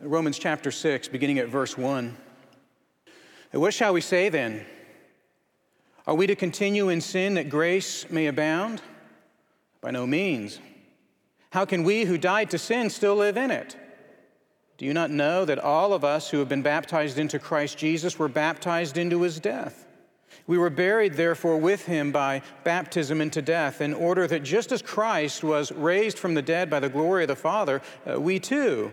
Romans chapter 6, beginning at verse 1. What shall we say then? Are we to continue in sin that grace may abound? By no means. How can we who died to sin still live in it? Do you not know that all of us who have been baptized into Christ Jesus were baptized into his death? We were buried, therefore, with him by baptism into death, in order that just as Christ was raised from the dead by the glory of the Father, uh, we too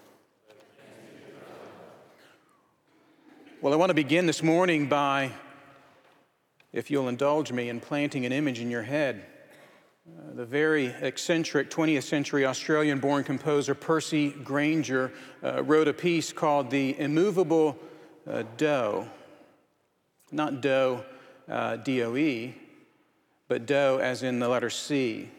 Well, I want to begin this morning by, if you'll indulge me, in planting an image in your head. Uh, the very eccentric 20th century Australian born composer Percy Grainger uh, wrote a piece called The Immovable uh, Do. Not Doe, uh, D O E, but Do as in the letter C.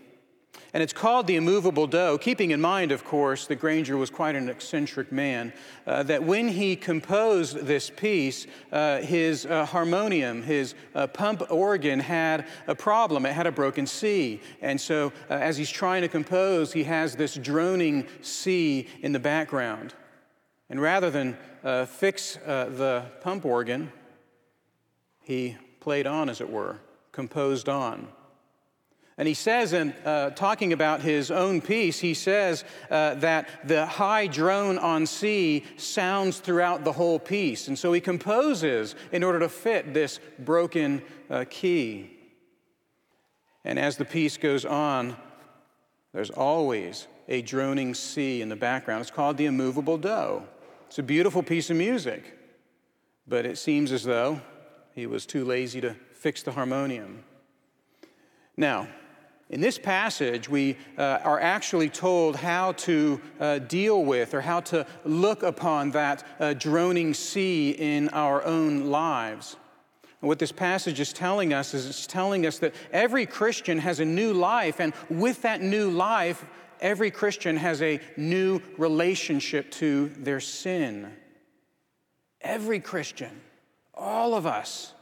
And it's called the immovable do, keeping in mind, of course, that Grainger was quite an eccentric man, uh, that when he composed this piece, uh, his uh, harmonium, his uh, pump organ had a problem. It had a broken C. And so uh, as he's trying to compose, he has this droning C in the background. And rather than uh, fix the pump organ, he played on, as it were, composed on. And he says, in uh, talking about his own piece, he says uh, that the high drone on C sounds throughout the whole piece. And so he composes in order to fit this broken uh, key. And as the piece goes on, there's always a droning C in the background. It's called the immovable do. It's a beautiful piece of music, but it seems as though he was too lazy to fix the harmonium. Now, in this passage, we uh, are actually told how to uh, deal with or how to look upon that uh, droning C in our own lives. And what this passage is telling us is it's telling us that every Christian has a new life, and with that new life, every Christian has a new relationship to their sin. Every Christian, all of us,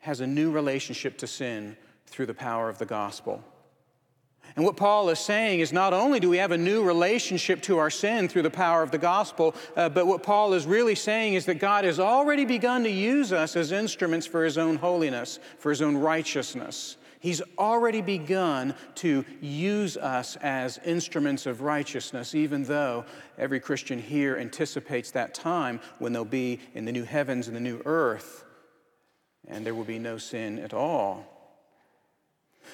has a new relationship to sin through the power of the gospel. And what Paul is saying is not only do we have a new relationship to our sin through the power of the gospel, uh, but what Paul is really saying is that God has already begun to use us as instruments for his own holiness, for his own righteousness. He's already begun to use us as instruments of righteousness, even though every Christian here anticipates that time when they'll be in the new heavens and the new earth, and there will be no sin at all.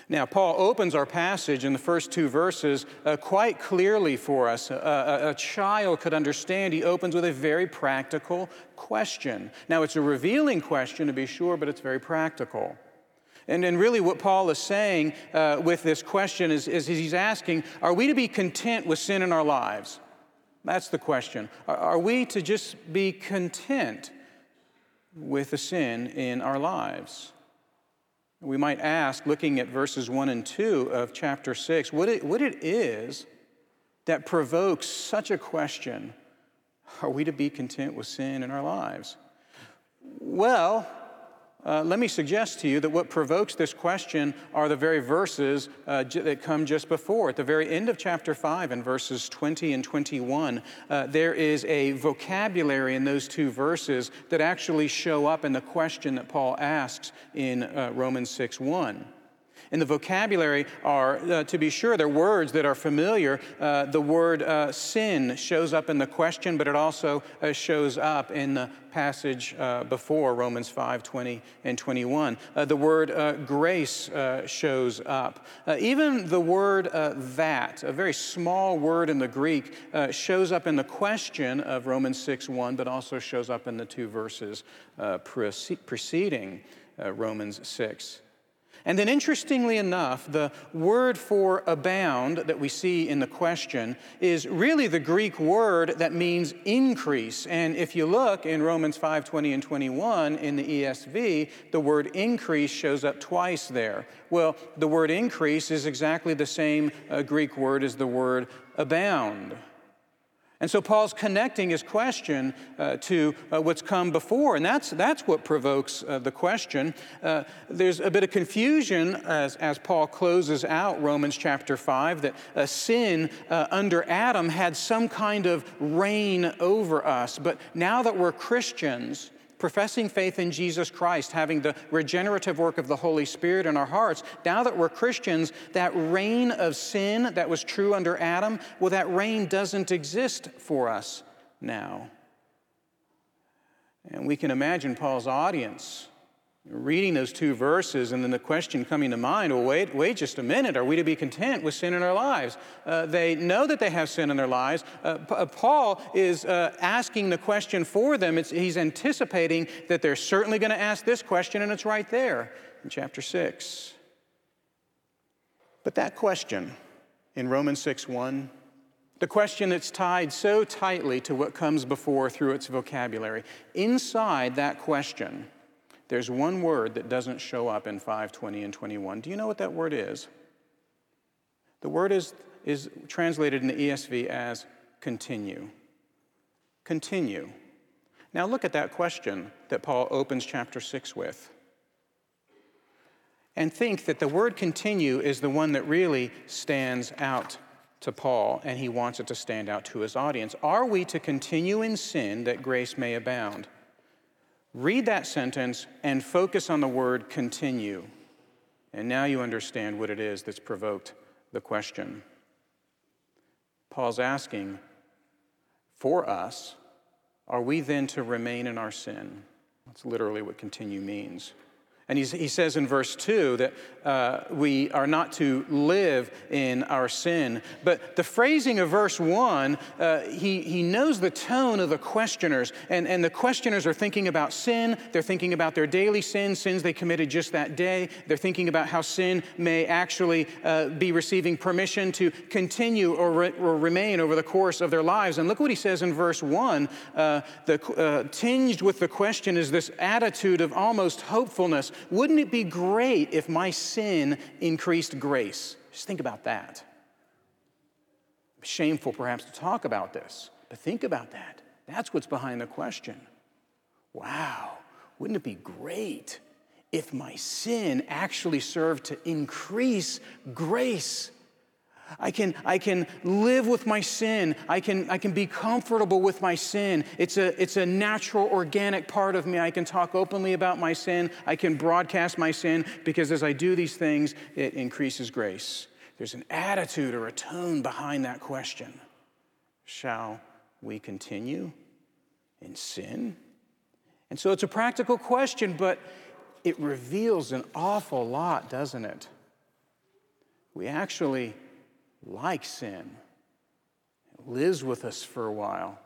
Now, Paul opens our passage in the first two verses uh, quite clearly for us. Uh, a, a child could understand. He opens with a very practical question. Now, it's a revealing question to be sure, but it's very practical. And, and really, what Paul is saying uh, with this question is, is he's asking Are we to be content with sin in our lives? That's the question. Are, are we to just be content with the sin in our lives? We might ask, looking at verses 1 and 2 of chapter 6, what it, what it is that provokes such a question are we to be content with sin in our lives? Well, uh, let me suggest to you that what provokes this question are the very verses uh, j- that come just before. At the very end of chapter 5, in verses 20 and 21, uh, there is a vocabulary in those two verses that actually show up in the question that Paul asks in uh, Romans 6 1. In the vocabulary are, uh, to be sure, they're words that are familiar. Uh, the word uh, sin shows up in the question, but it also uh, shows up in the passage uh, before Romans 5 20 and 21. Uh, the word grace shows up. even the word that, a very small word in the Greek, shows up in the question of Romans 6 1, but also shows up in the two verses preceding Romans 6. And then, interestingly enough, the word for abound that we see in the question is really the Greek word that means increase. And if you look in Romans 5 20 and 21 in the ESV, the word increase shows up twice there. Well, the word increase is exactly the same uh, Greek word as the word abound. And so Paul's connecting his question uh, to uh, what's come before, and that's, that's what provokes uh, the question. Uh, there's a bit of confusion as, as Paul closes out Romans chapter 5 that sin uh, under Adam had some kind of reign over us. But now that we're Christians, professing faith in Jesus Christ, having the regenerative work of the Holy Spirit in our hearts, now that we're Christians, that reign of sin that was true under Adam, well, that reign doesn't exist for us now. And we can imagine Paul's audience reading those two verses and then the question coming to mind well wait wait just a minute. Are we to be content with sin in our lives? Uh, they know that they have sin in their lives. Uh, P- uh, paul is uh, asking the question for them. It's, he's anticipating that they're certainly going to ask this question and it's right there in chapter 6 but that question in romans 6 1 the question that's tied so tightly to what comes before through its vocabulary inside that question there's one word that doesn't show up in 520 and 21. Do you know what that word is? The word is, is translated in the ESV as continue. Continue. Now look at that question that Paul opens chapter 6 with. And think that the word continue is the one that really stands out to Paul, and he wants it to stand out to his audience. Are we to continue in sin that grace may abound? Read that sentence and focus on the word continue. And now you understand what it is that's provoked the question. Paul's asking for us, are we then to remain in our sin? That's literally what continue means. And he says in verse 2 that uh, we are not to live in our sin. But the phrasing of verse 1, uh, he, he knows the tone of the questioners. And, and the questioners are thinking about sin. They're thinking about their daily sins, sins they committed just that day. They're thinking about how sin may actually uh, be receiving permission to continue or, re- or, remain over the course of their lives. And look what he says in verse 1. Uh, the, uh, tinged with the question is this attitude of almost hopefulness wouldn't it be great if my sin increased grace? Just think about that. Shameful, perhaps, to talk about this, but think about that. That's what's behind the question. Wow, wouldn't it be great if my sin actually served to increase grace? I can, I can live with my sin. I can, I can be comfortable with my sin. It's a, it's a natural, organic part of me. I can talk openly about my sin. I can broadcast my sin because as I do these things, it increases grace. There's an attitude or a tone behind that question. Shall we continue in sin? And so it's a practical question, but it reveals an awful lot, doesn't it? We actually like sin. It lives with us for a while.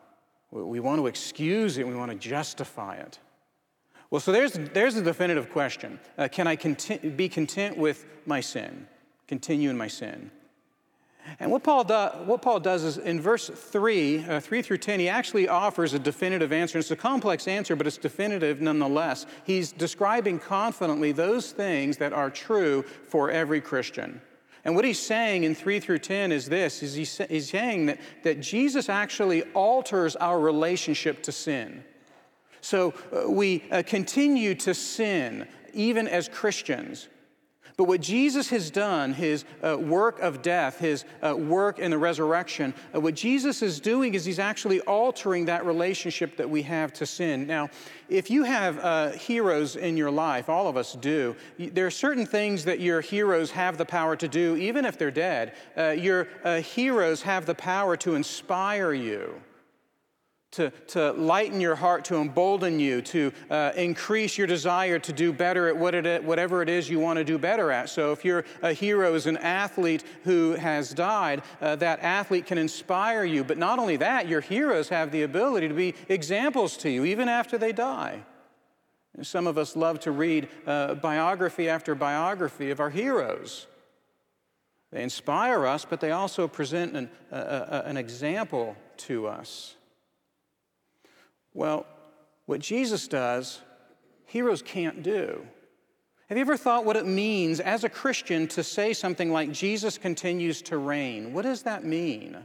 We want to excuse it, we want to justify it. Well, so there's, there's a definitive question uh, Can I be content with my sin? Continue in my sin? And what Paul, do, what Paul does is in verse 3, uh, 3 through 10, he actually offers a definitive answer. It's a complex answer, but it's definitive nonetheless. He's describing confidently those things that are true for every Christian. And what he's saying in 3 through 10 is this is he's saying that, that Jesus actually alters our relationship to sin. So uh, we uh, continue to sin even as Christians. But what Jesus has done, his uh, work of death, his uh, work in the resurrection, uh, what Jesus is doing is he's actually altering that relationship that we have to sin. Now, if you have uh, heroes in your life, all of us do, there are certain things that your heroes have the power to do, even if they're dead. Uh, your uh, heroes have the power to inspire you to, to lighten your heart, to embolden you, to uh, increase your desire to do better at what it, whatever it is you want to do better at. So, if you're a hero is an athlete who has died, uh, that athlete can inspire you. But not only that, your heroes have the ability to be examples to you even after they die. Some of us love to read uh, biography after biography of our heroes. They inspire us, but they also present an, an example to us. Well, what Jesus does, heroes can't do. Have you ever thought what it means as a Christian to say something like, Jesus continues to reign? What does that mean?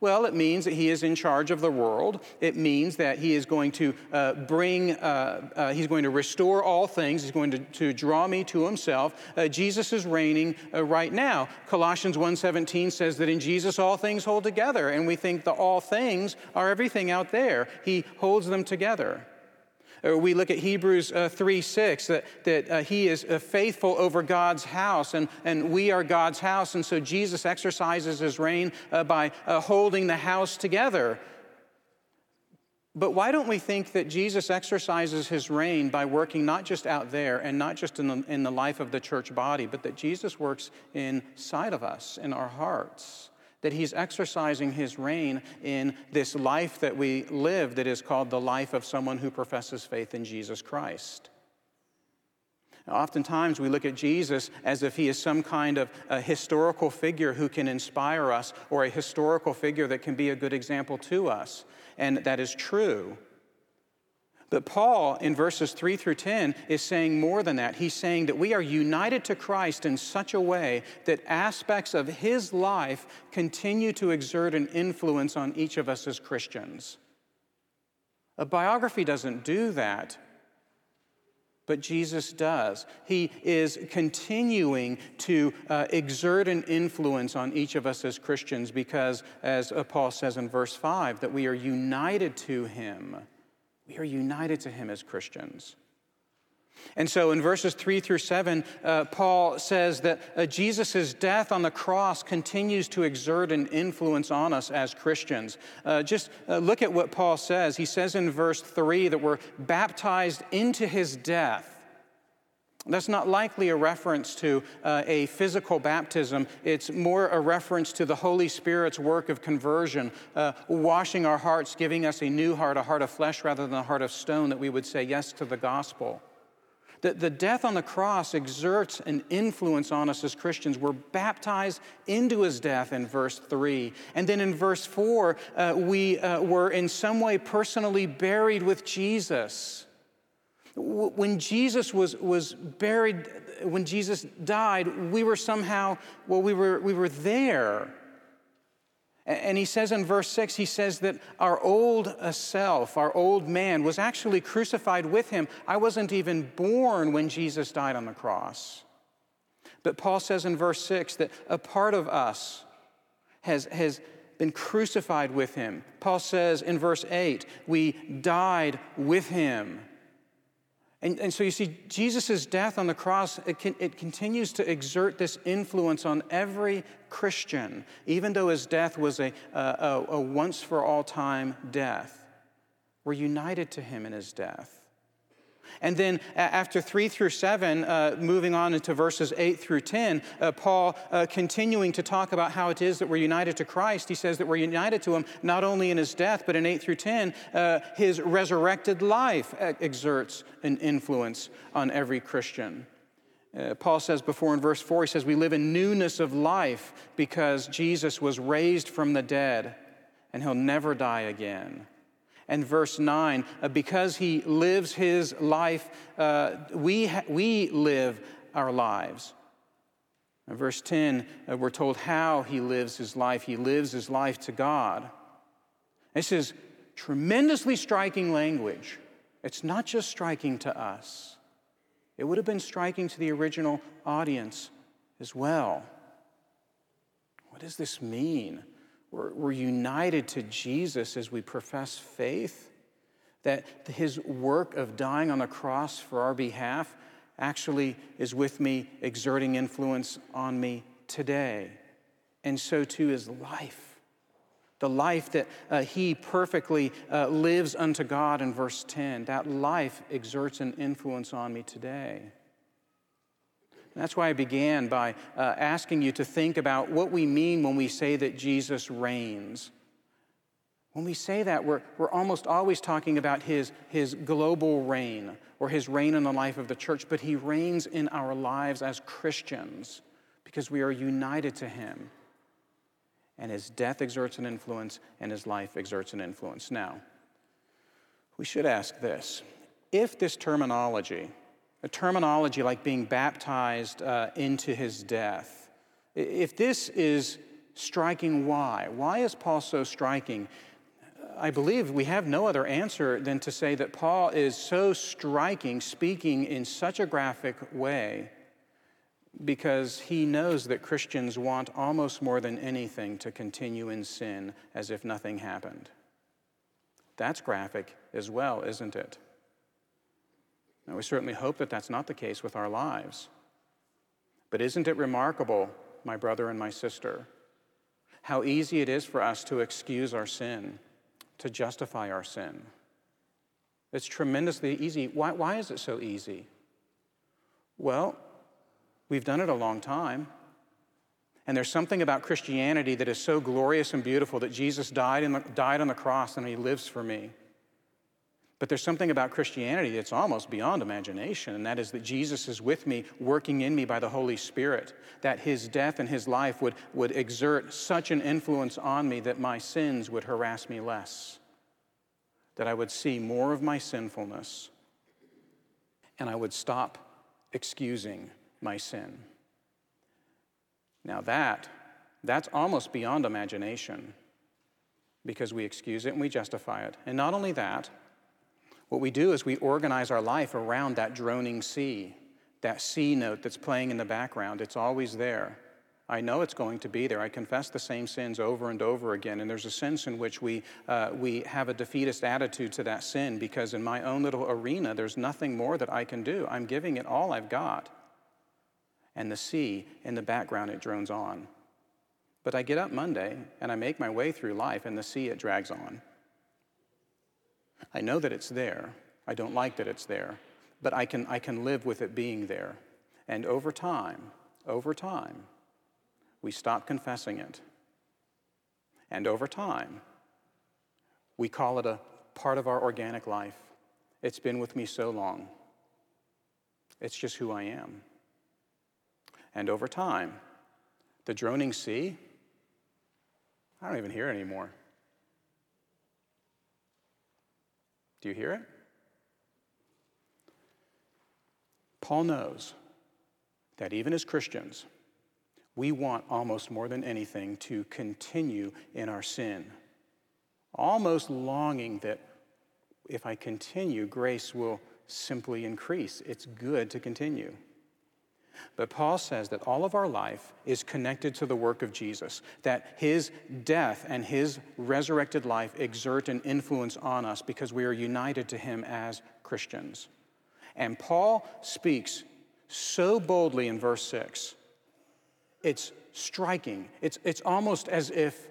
Well, it means that he is in charge of the world. It means that he is going to uh, bring, uh, uh, he's going to restore all things. He's going to, to draw me to himself. Uh, Jesus is reigning uh, right now. Colossians 1.17 says that in Jesus all things hold together. And we think the all things are everything out there. He holds them together. Or we look at Hebrews uh, 3 6, that, that uh, he is uh, faithful over God's house, and, and we are God's house. And so Jesus exercises his reign uh, by uh, holding the house together. But why don't we think that Jesus exercises his reign by working not just out there and not just in the, in the life of the church body, but that Jesus works inside of us, in our hearts? That he's exercising his reign in this life that we live that is called the life of someone who professes faith in Jesus Christ. Now, oftentimes we look at Jesus as if he is some kind of a historical figure who can inspire us or a historical figure that can be a good example to us. And that is true. But Paul, in verses 3 through 10, is saying more than that. He's saying that we are united to Christ in such a way that aspects of his life continue to exert an influence on each of us as Christians. A biography doesn't do that, but Jesus does. He is continuing to uh, exert an influence on each of us as Christians because, as Paul says in verse 5, that we are united to him. We are united to him as Christians. And so in verses 3 through 7, uh, Paul says that uh, Jesus' death on the cross continues to exert an influence on us as Christians. Uh, just uh, look at what Paul says. He says in verse 3 that we're baptized into his death. That's not likely a reference to uh, a physical baptism. It's more a reference to the Holy Spirit's work of conversion, uh, washing our hearts, giving us a new heart, a heart of flesh rather than a heart of stone, that we would say yes to the gospel. The, the death on the cross exerts an influence on us as Christians. We're baptized into his death in verse 3. And then in verse 4, uh, we uh, were in some way personally buried with Jesus. When Jesus was, was buried, when Jesus died, we were somehow, well, we were, we were there. And he says in verse 6, he says that our old uh, self, our old man, was actually crucified with him. I wasn't even born when Jesus died on the cross. But Paul says in verse 6 that a part of us has, has been crucified with him. Paul says in verse 8, we died with him. And, and so you see, Jesus' death on the cross, it, can, it continues to exert this influence on every Christian, even though his death was a, a, a once for all time death. We're united to him in his death. And then after 3 through 7, uh, moving on into verses 8 through 10, uh, Paul uh, continuing to talk about how it is that we're united to Christ. He says that we're united to him not only in his death, but in 8 through 10, uh, his resurrected life exerts an influence on every Christian. Uh, Paul says before in verse 4, he says, We live in newness of life because Jesus was raised from the dead and he'll never die again and verse 9 uh, because he lives his life, uh, we, ha- we live our lives. In verse 10, uh, we're told how he lives his life. He lives his life to God. This is tremendously striking language It's not just striking to us, it would have been striking to the original audience as well. What does this mean? We're, we're united to Jesus as we profess faith, that his work of dying on the cross for our behalf actually is with me, exerting influence on me today. And so too is life the life that uh, he perfectly uh, lives unto God in verse 10, that life exerts an influence on me today. That's why I began by uh, asking you to think about what we mean when we say that Jesus reigns. When we say that, we're, we're almost always talking about his, his global reign or his reign in the life of the church, but he reigns in our lives as Christians because we are united to him and his death exerts an influence, and his life exerts an influence. Now, we should ask this if this terminology, a terminology like being baptized uh, into his death, if this is striking, why? Why is Paul so striking? I believe we have no other answer than to say that Paul is so striking, speaking in such a graphic way because he knows that Christians want almost more than anything to continue in sin as if nothing happened. That's graphic as well, isn't it? Now, we certainly hope that that's not the case with our lives. But isn't it remarkable, my brother and my sister, how easy it is for us to excuse our sin, to justify our sin? It's tremendously easy. Why, why is it so easy? Well, We've done it a long time. And there's something about Christianity that is so glorious and beautiful that Jesus died, the, died on the cross and he lives for me. But there's something about Christianity that's almost beyond imagination, and that is that Jesus is with me, working in me by the Holy Spirit, that his death and his life would, would exert such an influence on me that my sins would harass me less, that I would see more of my sinfulness, and I would stop excusing my sin. Now, that, that's almost beyond imagination because we excuse it and we justify it. And not only that, what we do is we organize our life around that droning C, that C note that's playing in the background. It's always there. I know it's going to be there. I confess the same sins over and over again. And there's a sense in which we, uh, we have a defeatist attitude to that sin because in my own little arena, there's nothing more that I can do. I'm giving it all I've got and the C in the background, it drones on. But I get up Monday and I make my way through life, and the C, it drags on. I know that it's there. I don't like that it's there, but I can, I can live with it being there. And over time, over time, we stop confessing it. And over time, we call it a part of our organic life. It's been with me so long. It's just who I am. And over time, the droning C, I don't even hear anymore. Do you hear it? Paul knows that even as Christians, we want almost more than anything to continue in our sin, almost longing that if I continue, grace will simply increase. It's good to continue. But Paul says that all of our life is connected to the work of Jesus, that his death and his resurrected life exert an influence on us because we are united to him as Christians. And Paul speaks so boldly in verse 6. It's striking. It's, it's almost as if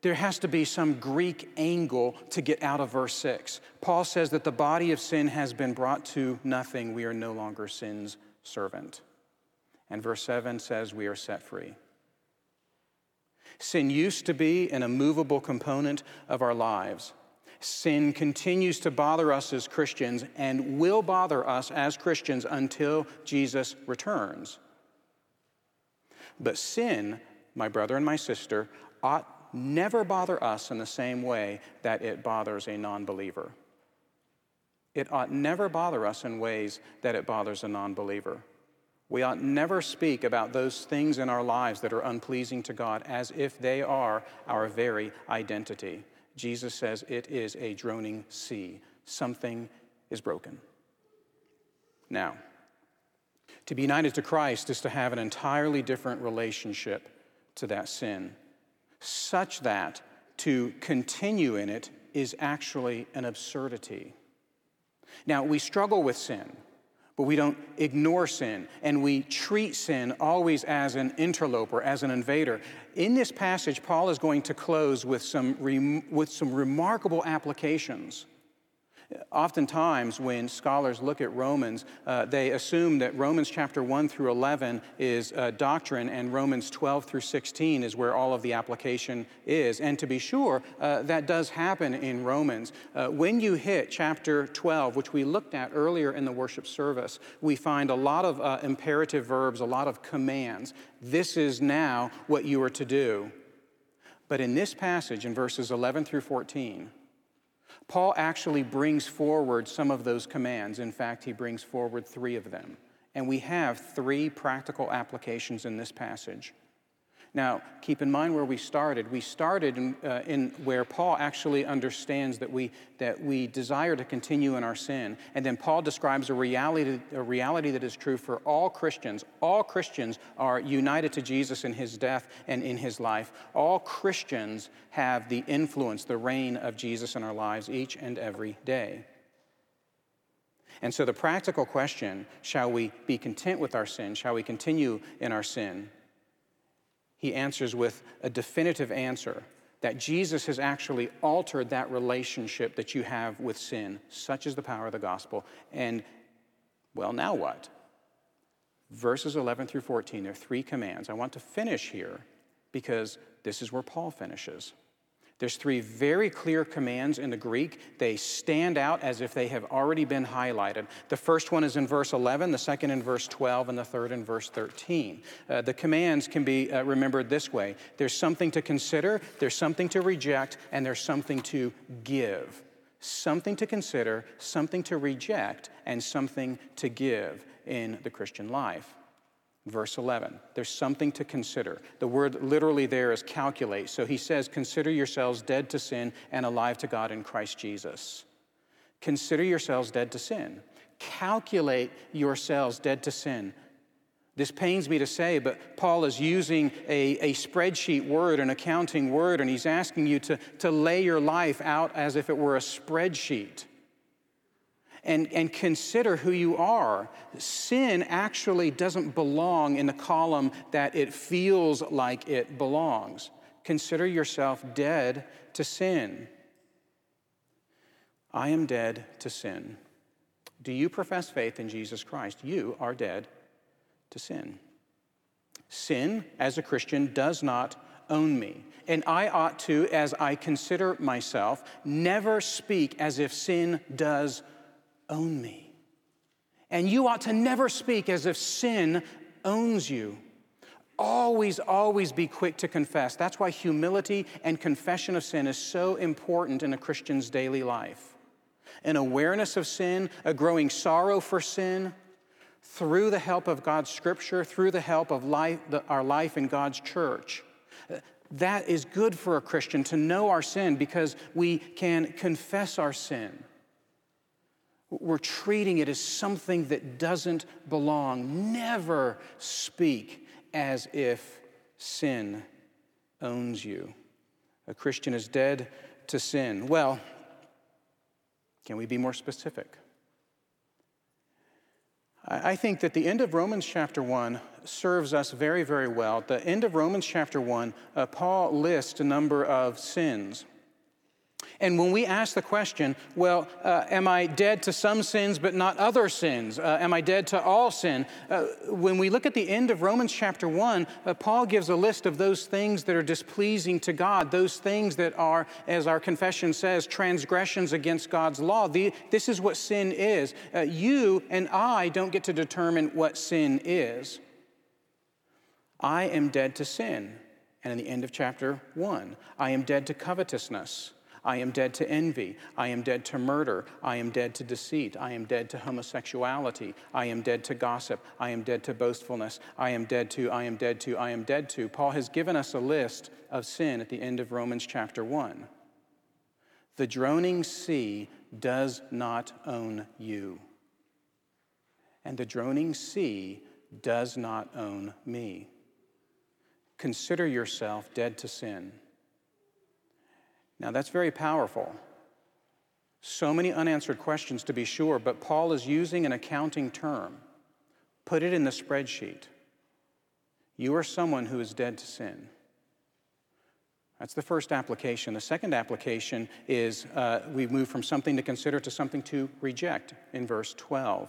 there has to be some Greek angle to get out of verse 6. Paul says that the body of sin has been brought to nothing. We are no longer sin's servant. And verse 7 says, We are set free. Sin used to be an immovable component of our lives. Sin continues to bother us as Christians and will bother us as Christians until Jesus returns. But sin, my brother and my sister, ought never bother us in the same way that it bothers a non believer. It ought never bother us in ways that it bothers a non believer. We ought never speak about those things in our lives that are unpleasing to God as if they are our very identity. Jesus says it is a droning C, something is broken. Now, to be united to Christ is to have an entirely different relationship to that sin, such that to continue in it is actually an absurdity. Now, we struggle with sin, but we don't ignore sin, and we treat sin always as an interloper, as an invader. In this passage, Paul is going to close with some, with some remarkable applications Oftentimes, when scholars look at Romans, uh, they assume that Romans chapter 1 through 11 is uh, doctrine and Romans 12 through 16 is where all of the application is. And to be sure, uh, that does happen in Romans. Uh, when you hit chapter 12, which we looked at earlier in the worship service, we find a lot of uh, imperative verbs, a lot of commands. This is now what you are to do. But in this passage, in verses 11 through 14, Paul actually brings forward some of those commands. In fact, he brings forward three of them. And we have three practical applications in this passage. Now, keep in mind where we started. We started in, uh, in, where Paul actually understands that we, that we desire to continue in our sin. And then Paul describes a reality, a reality that is true for all Christians. All Christians are united to Jesus in his death and in his life. All Christians have the influence, the reign of Jesus in our lives each and every day. And so the practical question shall we be content with our sin? Shall we continue in our sin? He answers with a definitive answer that Jesus has actually altered that relationship that you have with sin. Such is the power of the gospel. And, well, now what? Verses 11 through 14, there are three commands. I want to finish here because this is where Paul finishes. There's three very clear commands in the Greek. They stand out as if they have already been highlighted. The first one is in verse 11, the second in verse 12, and the third in verse 13. Uh, the commands can be uh, remembered this way there's something to consider, there's something to reject, and there's something to give. Something to consider, something to reject, and something to give in the Christian life. Verse 11, there's something to consider. The word literally there is calculate. So he says, Consider yourselves dead to sin and alive to God in Christ Jesus. Consider yourselves dead to sin. Calculate yourselves dead to sin. This pains me to say, but Paul is using a, a spreadsheet word, an accounting word, and he's asking you to, to lay your life out as if it were a spreadsheet and, and consider who you are. Sin actually doesn't belong in the column that it feels like it belongs. Consider yourself dead to sin. I am dead to sin. Do you profess faith in Jesus Christ? You are dead to sin. Sin, as a Christian, does not own me. And I ought to, as I consider myself, never speak as if sin does own me. And you ought to never speak as if sin owns you. Always, always be quick to confess. That's why humility and confession of sin is so important in a Christian's daily life. An awareness of sin, a growing sorrow for sin, through the help of God's scripture, through the help of life, the, our life in God's church. That is good for a Christian to know our sin because we can confess our sin. We're treating it as something that doesn't belong. Never speak as if sin owns you. A Christian is dead to sin. Well, can we be more specific? I think that the end of Romans chapter 1 serves us very, very well. At the end of Romans chapter 1, uh, Paul lists a number of sins. And when we ask the question, well, uh, am I dead to some sins but not other sins? Uh, am I dead to all sin? Uh, when we look at the end of Romans chapter 1, uh, Paul gives a list of those things that are displeasing to God, those things that are, as our confession says, transgressions against God's law. The, this is what sin is. Uh, you and I don't get to determine what sin is. I am dead to sin. And in the end of chapter 1, I am dead to covetousness. I am dead to envy. I am dead to murder. I am dead to deceit. I am dead to homosexuality. I am dead to gossip. I am dead to boastfulness. I am dead to, I am dead to, I am dead to. Paul has given us a list of sin at the end of Romans chapter 1. The droning C does not own you. And the droning C does not own me. Consider yourself dead to sin. Now, that's very powerful. So many unanswered questions, to be sure, but Paul is using an accounting term. Put it in the spreadsheet. You are someone who is dead to sin. That's the first application. The second application is uh, we move from something to consider to something to reject in verse 12.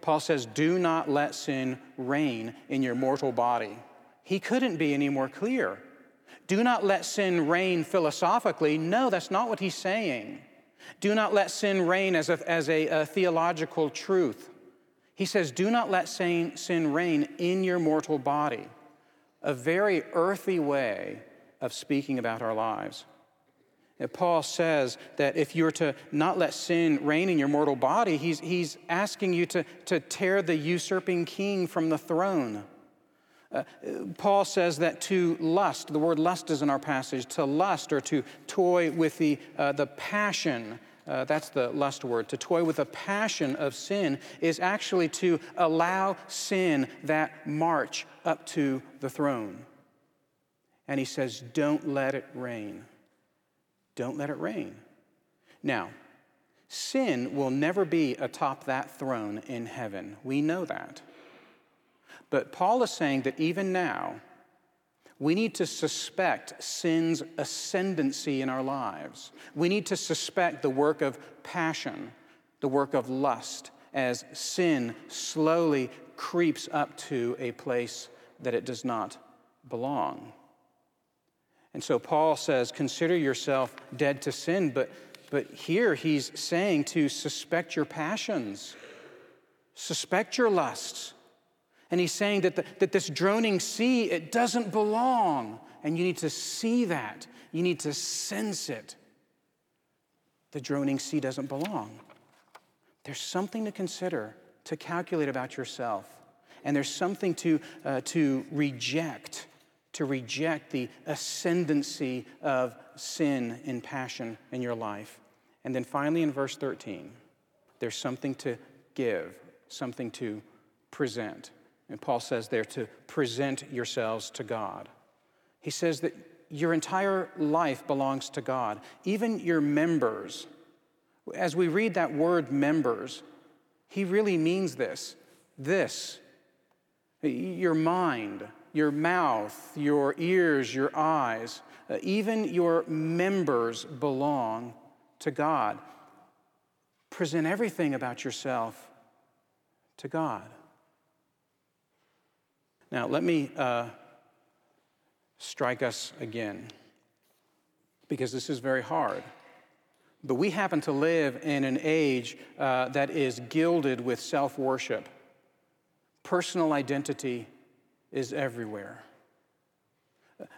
Paul says, Do not let sin reign in your mortal body. He couldn't be any more clear. Do not let sin reign philosophically. No, that's not what he's saying. Do not let sin reign as a, as a, a theological truth. He says, Do not let sin, sin reign in your mortal body. A very earthy way of speaking about our lives. Paul says that if you're to not let sin reign in your mortal body, he's, he's asking you to, to tear the usurping king from the throne. Uh, Paul says that to lust, the word lust is in our passage, to lust or to toy with the, uh, the passion, uh, that's the lust word, to toy with the passion of sin is actually to allow sin that march up to the throne. And he says, don't let it reign. Don't let it reign. Now, sin will never be atop that throne in heaven. We know that. But Paul is saying that even now, we need to suspect sin's ascendancy in our lives. We need to suspect the work of passion, the work of lust, as sin slowly creeps up to a place that it does not belong. And so Paul says, Consider yourself dead to sin, but, but here he's saying to suspect your passions, suspect your lusts. And he's saying that, the, that this droning C, it doesn't belong. And you need to see that. You need to sense it. The droning C doesn't belong. There's something to consider, to calculate about yourself. And there's something to, uh, to reject to reject the ascendancy of sin and passion in your life. And then finally, in verse 13, there's something to give, something to present. And Paul says there to present yourselves to God. He says that your entire life belongs to God, even your members. As we read that word members, he really means this this, your mind, your mouth, your ears, your eyes, uh, even your members belong to God. Present everything about yourself to God. Now, let me uh, strike us again, because this is very hard. But we happen to live in an age uh, that is gilded with self worship, personal identity is everywhere.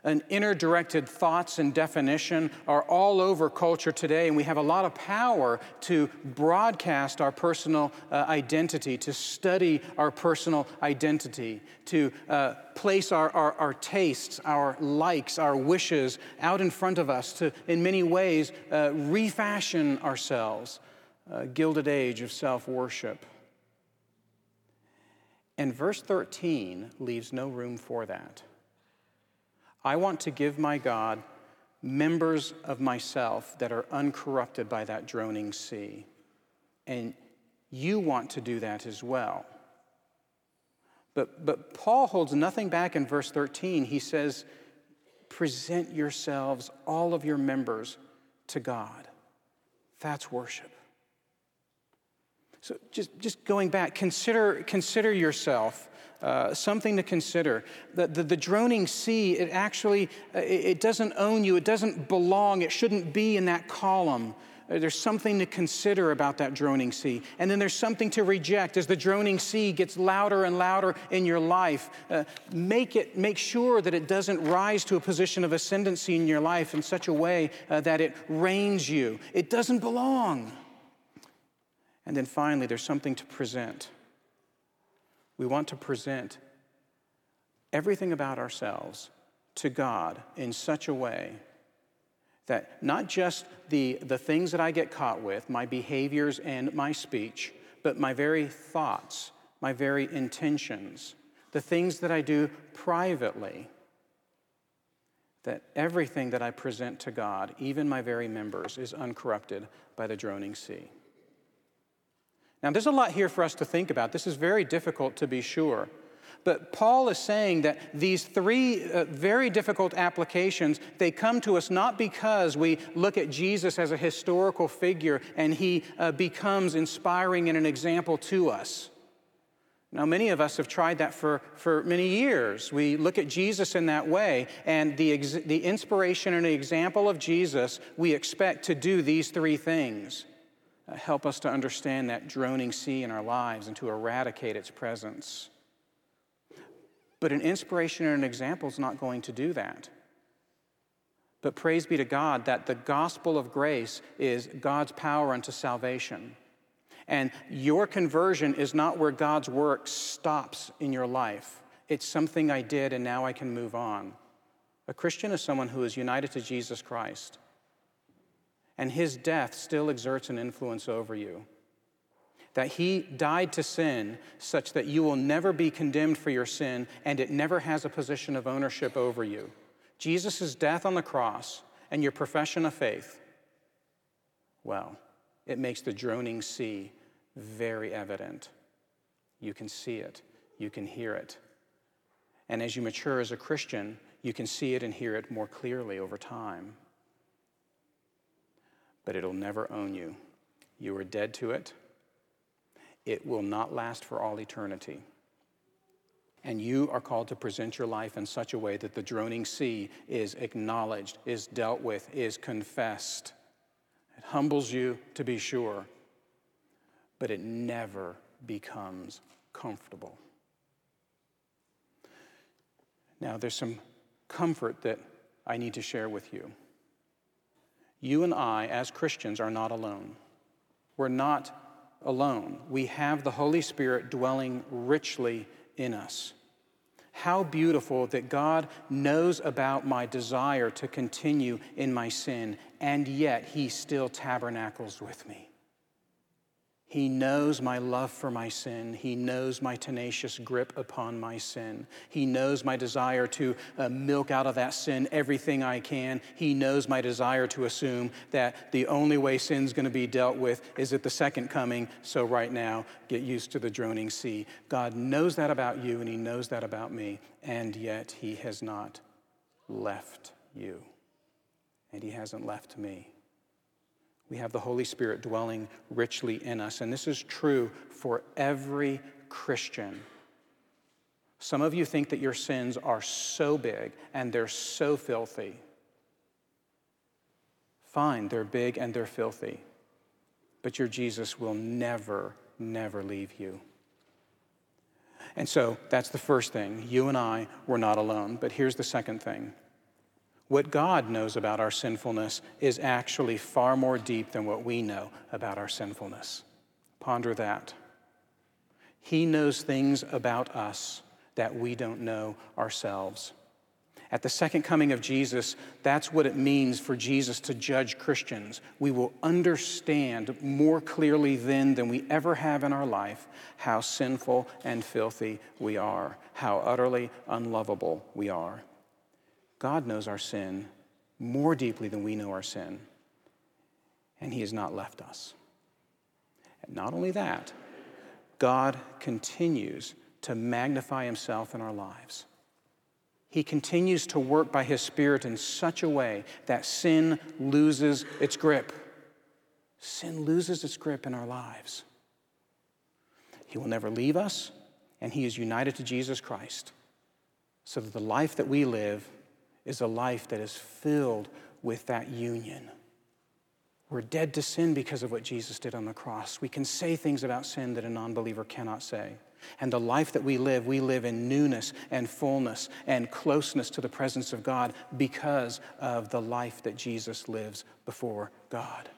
An inner directed thoughts and definition are all over culture today, and we have a lot of power to broadcast our personal uh, identity, to study our personal identity, to uh, place our, our, our, tastes, our likes, our wishes out in front of us, to, in many ways, uh, refashion ourselves. A gilded age of self worship. And verse 13 leaves no room for that. I want to give my God members of myself that are uncorrupted by that droning C. And you want to do that as well. But, but Paul holds nothing back in verse 13. He says, Present yourselves, all of your members, to God. That's worship. So just, just going back, consider, consider yourself. Uh, something to consider. The, the, the, droning C, it actually, uh, it, it, doesn't own you. It doesn't belong. It shouldn't be in that column. Uh, there's something to consider about that droning C. And then there's something to reject as the droning C gets louder and louder in your life. Uh, make it, make sure that it doesn't rise to a position of ascendancy in your life in such a way uh, that it reigns you. It doesn't belong. And then finally, there's something to present. We want to present everything about ourselves to God in such a way That not just the, the things that I get caught with, my behaviors and my speech, but my very thoughts, my very intentions, the things that I do privately, that everything that I present to God, even my very members, is uncorrupted by the droning C. Now, there's a lot here for us to think about. This is very difficult to be sure. But Paul is saying that these three uh, very difficult applications, they come to us not because we look at Jesus as a historical figure and he uh, becomes inspiring and an example to us. Now, many of us have tried that for, for many years. We look at Jesus in that way, and the, ex- the inspiration and the example of Jesus, we expect to do these three things. Uh, help us to understand that droning C in our lives and to eradicate its presence. But an inspiration and an example is not going to do that. But praise be to God that the gospel of grace is God's power unto salvation. And your conversion is not where God's work stops in your life. It's something I did and now I can move on. A Christian is someone who is united to Jesus Christ. And his death still exerts an influence over you that he died to sin such that you will never be condemned for your sin and it never has a position of ownership over you. Jesus' death on the cross and your profession of faith, well, it makes the droning C very evident. You can see it, you can hear it. And as you mature as a Christian, you can see it and hear it more clearly over time. But it'll never own you. You are dead to it it will not last for all eternity. And you are called to present your life in such a way that the droning C is acknowledged, is dealt with, is confessed. It humbles you to be sure, but it never becomes comfortable. Now, there's some comfort that I need to share with you. You and I, as Christians, are not alone. We're not alone. We have the Holy Spirit dwelling richly in us. How beautiful that God knows about my desire to continue in my sin, and yet He still tabernacles with me. He knows my love for my sin. He knows my tenacious grip upon my sin. He knows my desire to uh, milk out of that sin everything I can. He knows my desire to assume that the only way sin's going to be dealt with is at the second coming. So, right now, get used to the droning C. God knows that about you, and He knows that about me, and yet He has not left you. And He hasn't left me we have the Holy Spirit dwelling richly in us. And this is true for every Christian. Some of you think that your sins are so big and they're so filthy. Fine, they're big and they're filthy. But your Jesus will never, never leave you. And so that's the first thing. You and I were not alone. But here's the second thing what God knows about our sinfulness is actually far more deep than what we know about our sinfulness. Ponder that. He knows things about us that we don't know ourselves. At the second coming of Jesus, that's what it means for Jesus to judge Christians. We will understand more clearly then than we ever have in our life how sinful and filthy we are, how utterly unlovable we are. God knows our sin more deeply than we know our sin, and He has not left us. And not only that, God continues to magnify Himself in our lives. He continues to work by His Spirit in such a way that sin loses its grip. Sin loses its grip in our lives. He will never leave us, and He is united to Jesus Christ so that the life that we live is a life that is filled with that union. We're dead to sin because of what Jesus did on the cross. We can say things about sin that a non believer cannot say. And the life that we live, we live in newness and fullness and closeness to the presence of God because of the life that Jesus lives before God.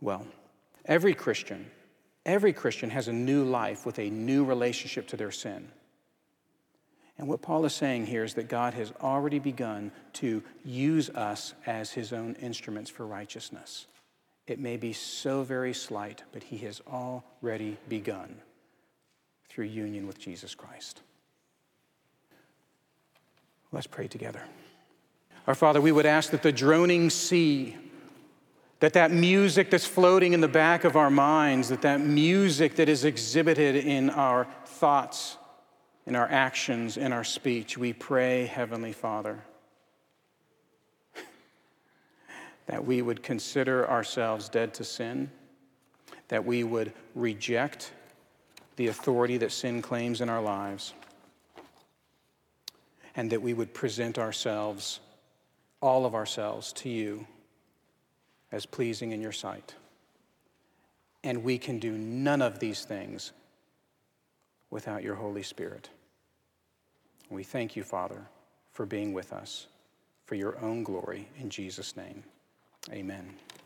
Well, every Christian, every Christian has a new life with a new relationship to their sin. And what Paul is saying here is that God has already begun to use us as his own instruments for righteousness. It may be so very slight, but he has already begun through union with Jesus Christ. Let's pray together. Our Father, we would ask that the droning C, that that music that's floating in the back of our minds, that that music that is exhibited in our thoughts, in our actions, in our speech. We pray, Heavenly Father, that we would consider ourselves dead to sin, that we would reject the authority that sin claims in our lives, and that we would present ourselves, all of ourselves, to you as pleasing in your sight. And we can do none of these things without your Holy Spirit. We thank you, Father, for being with us for your own glory. In Jesus' name, amen.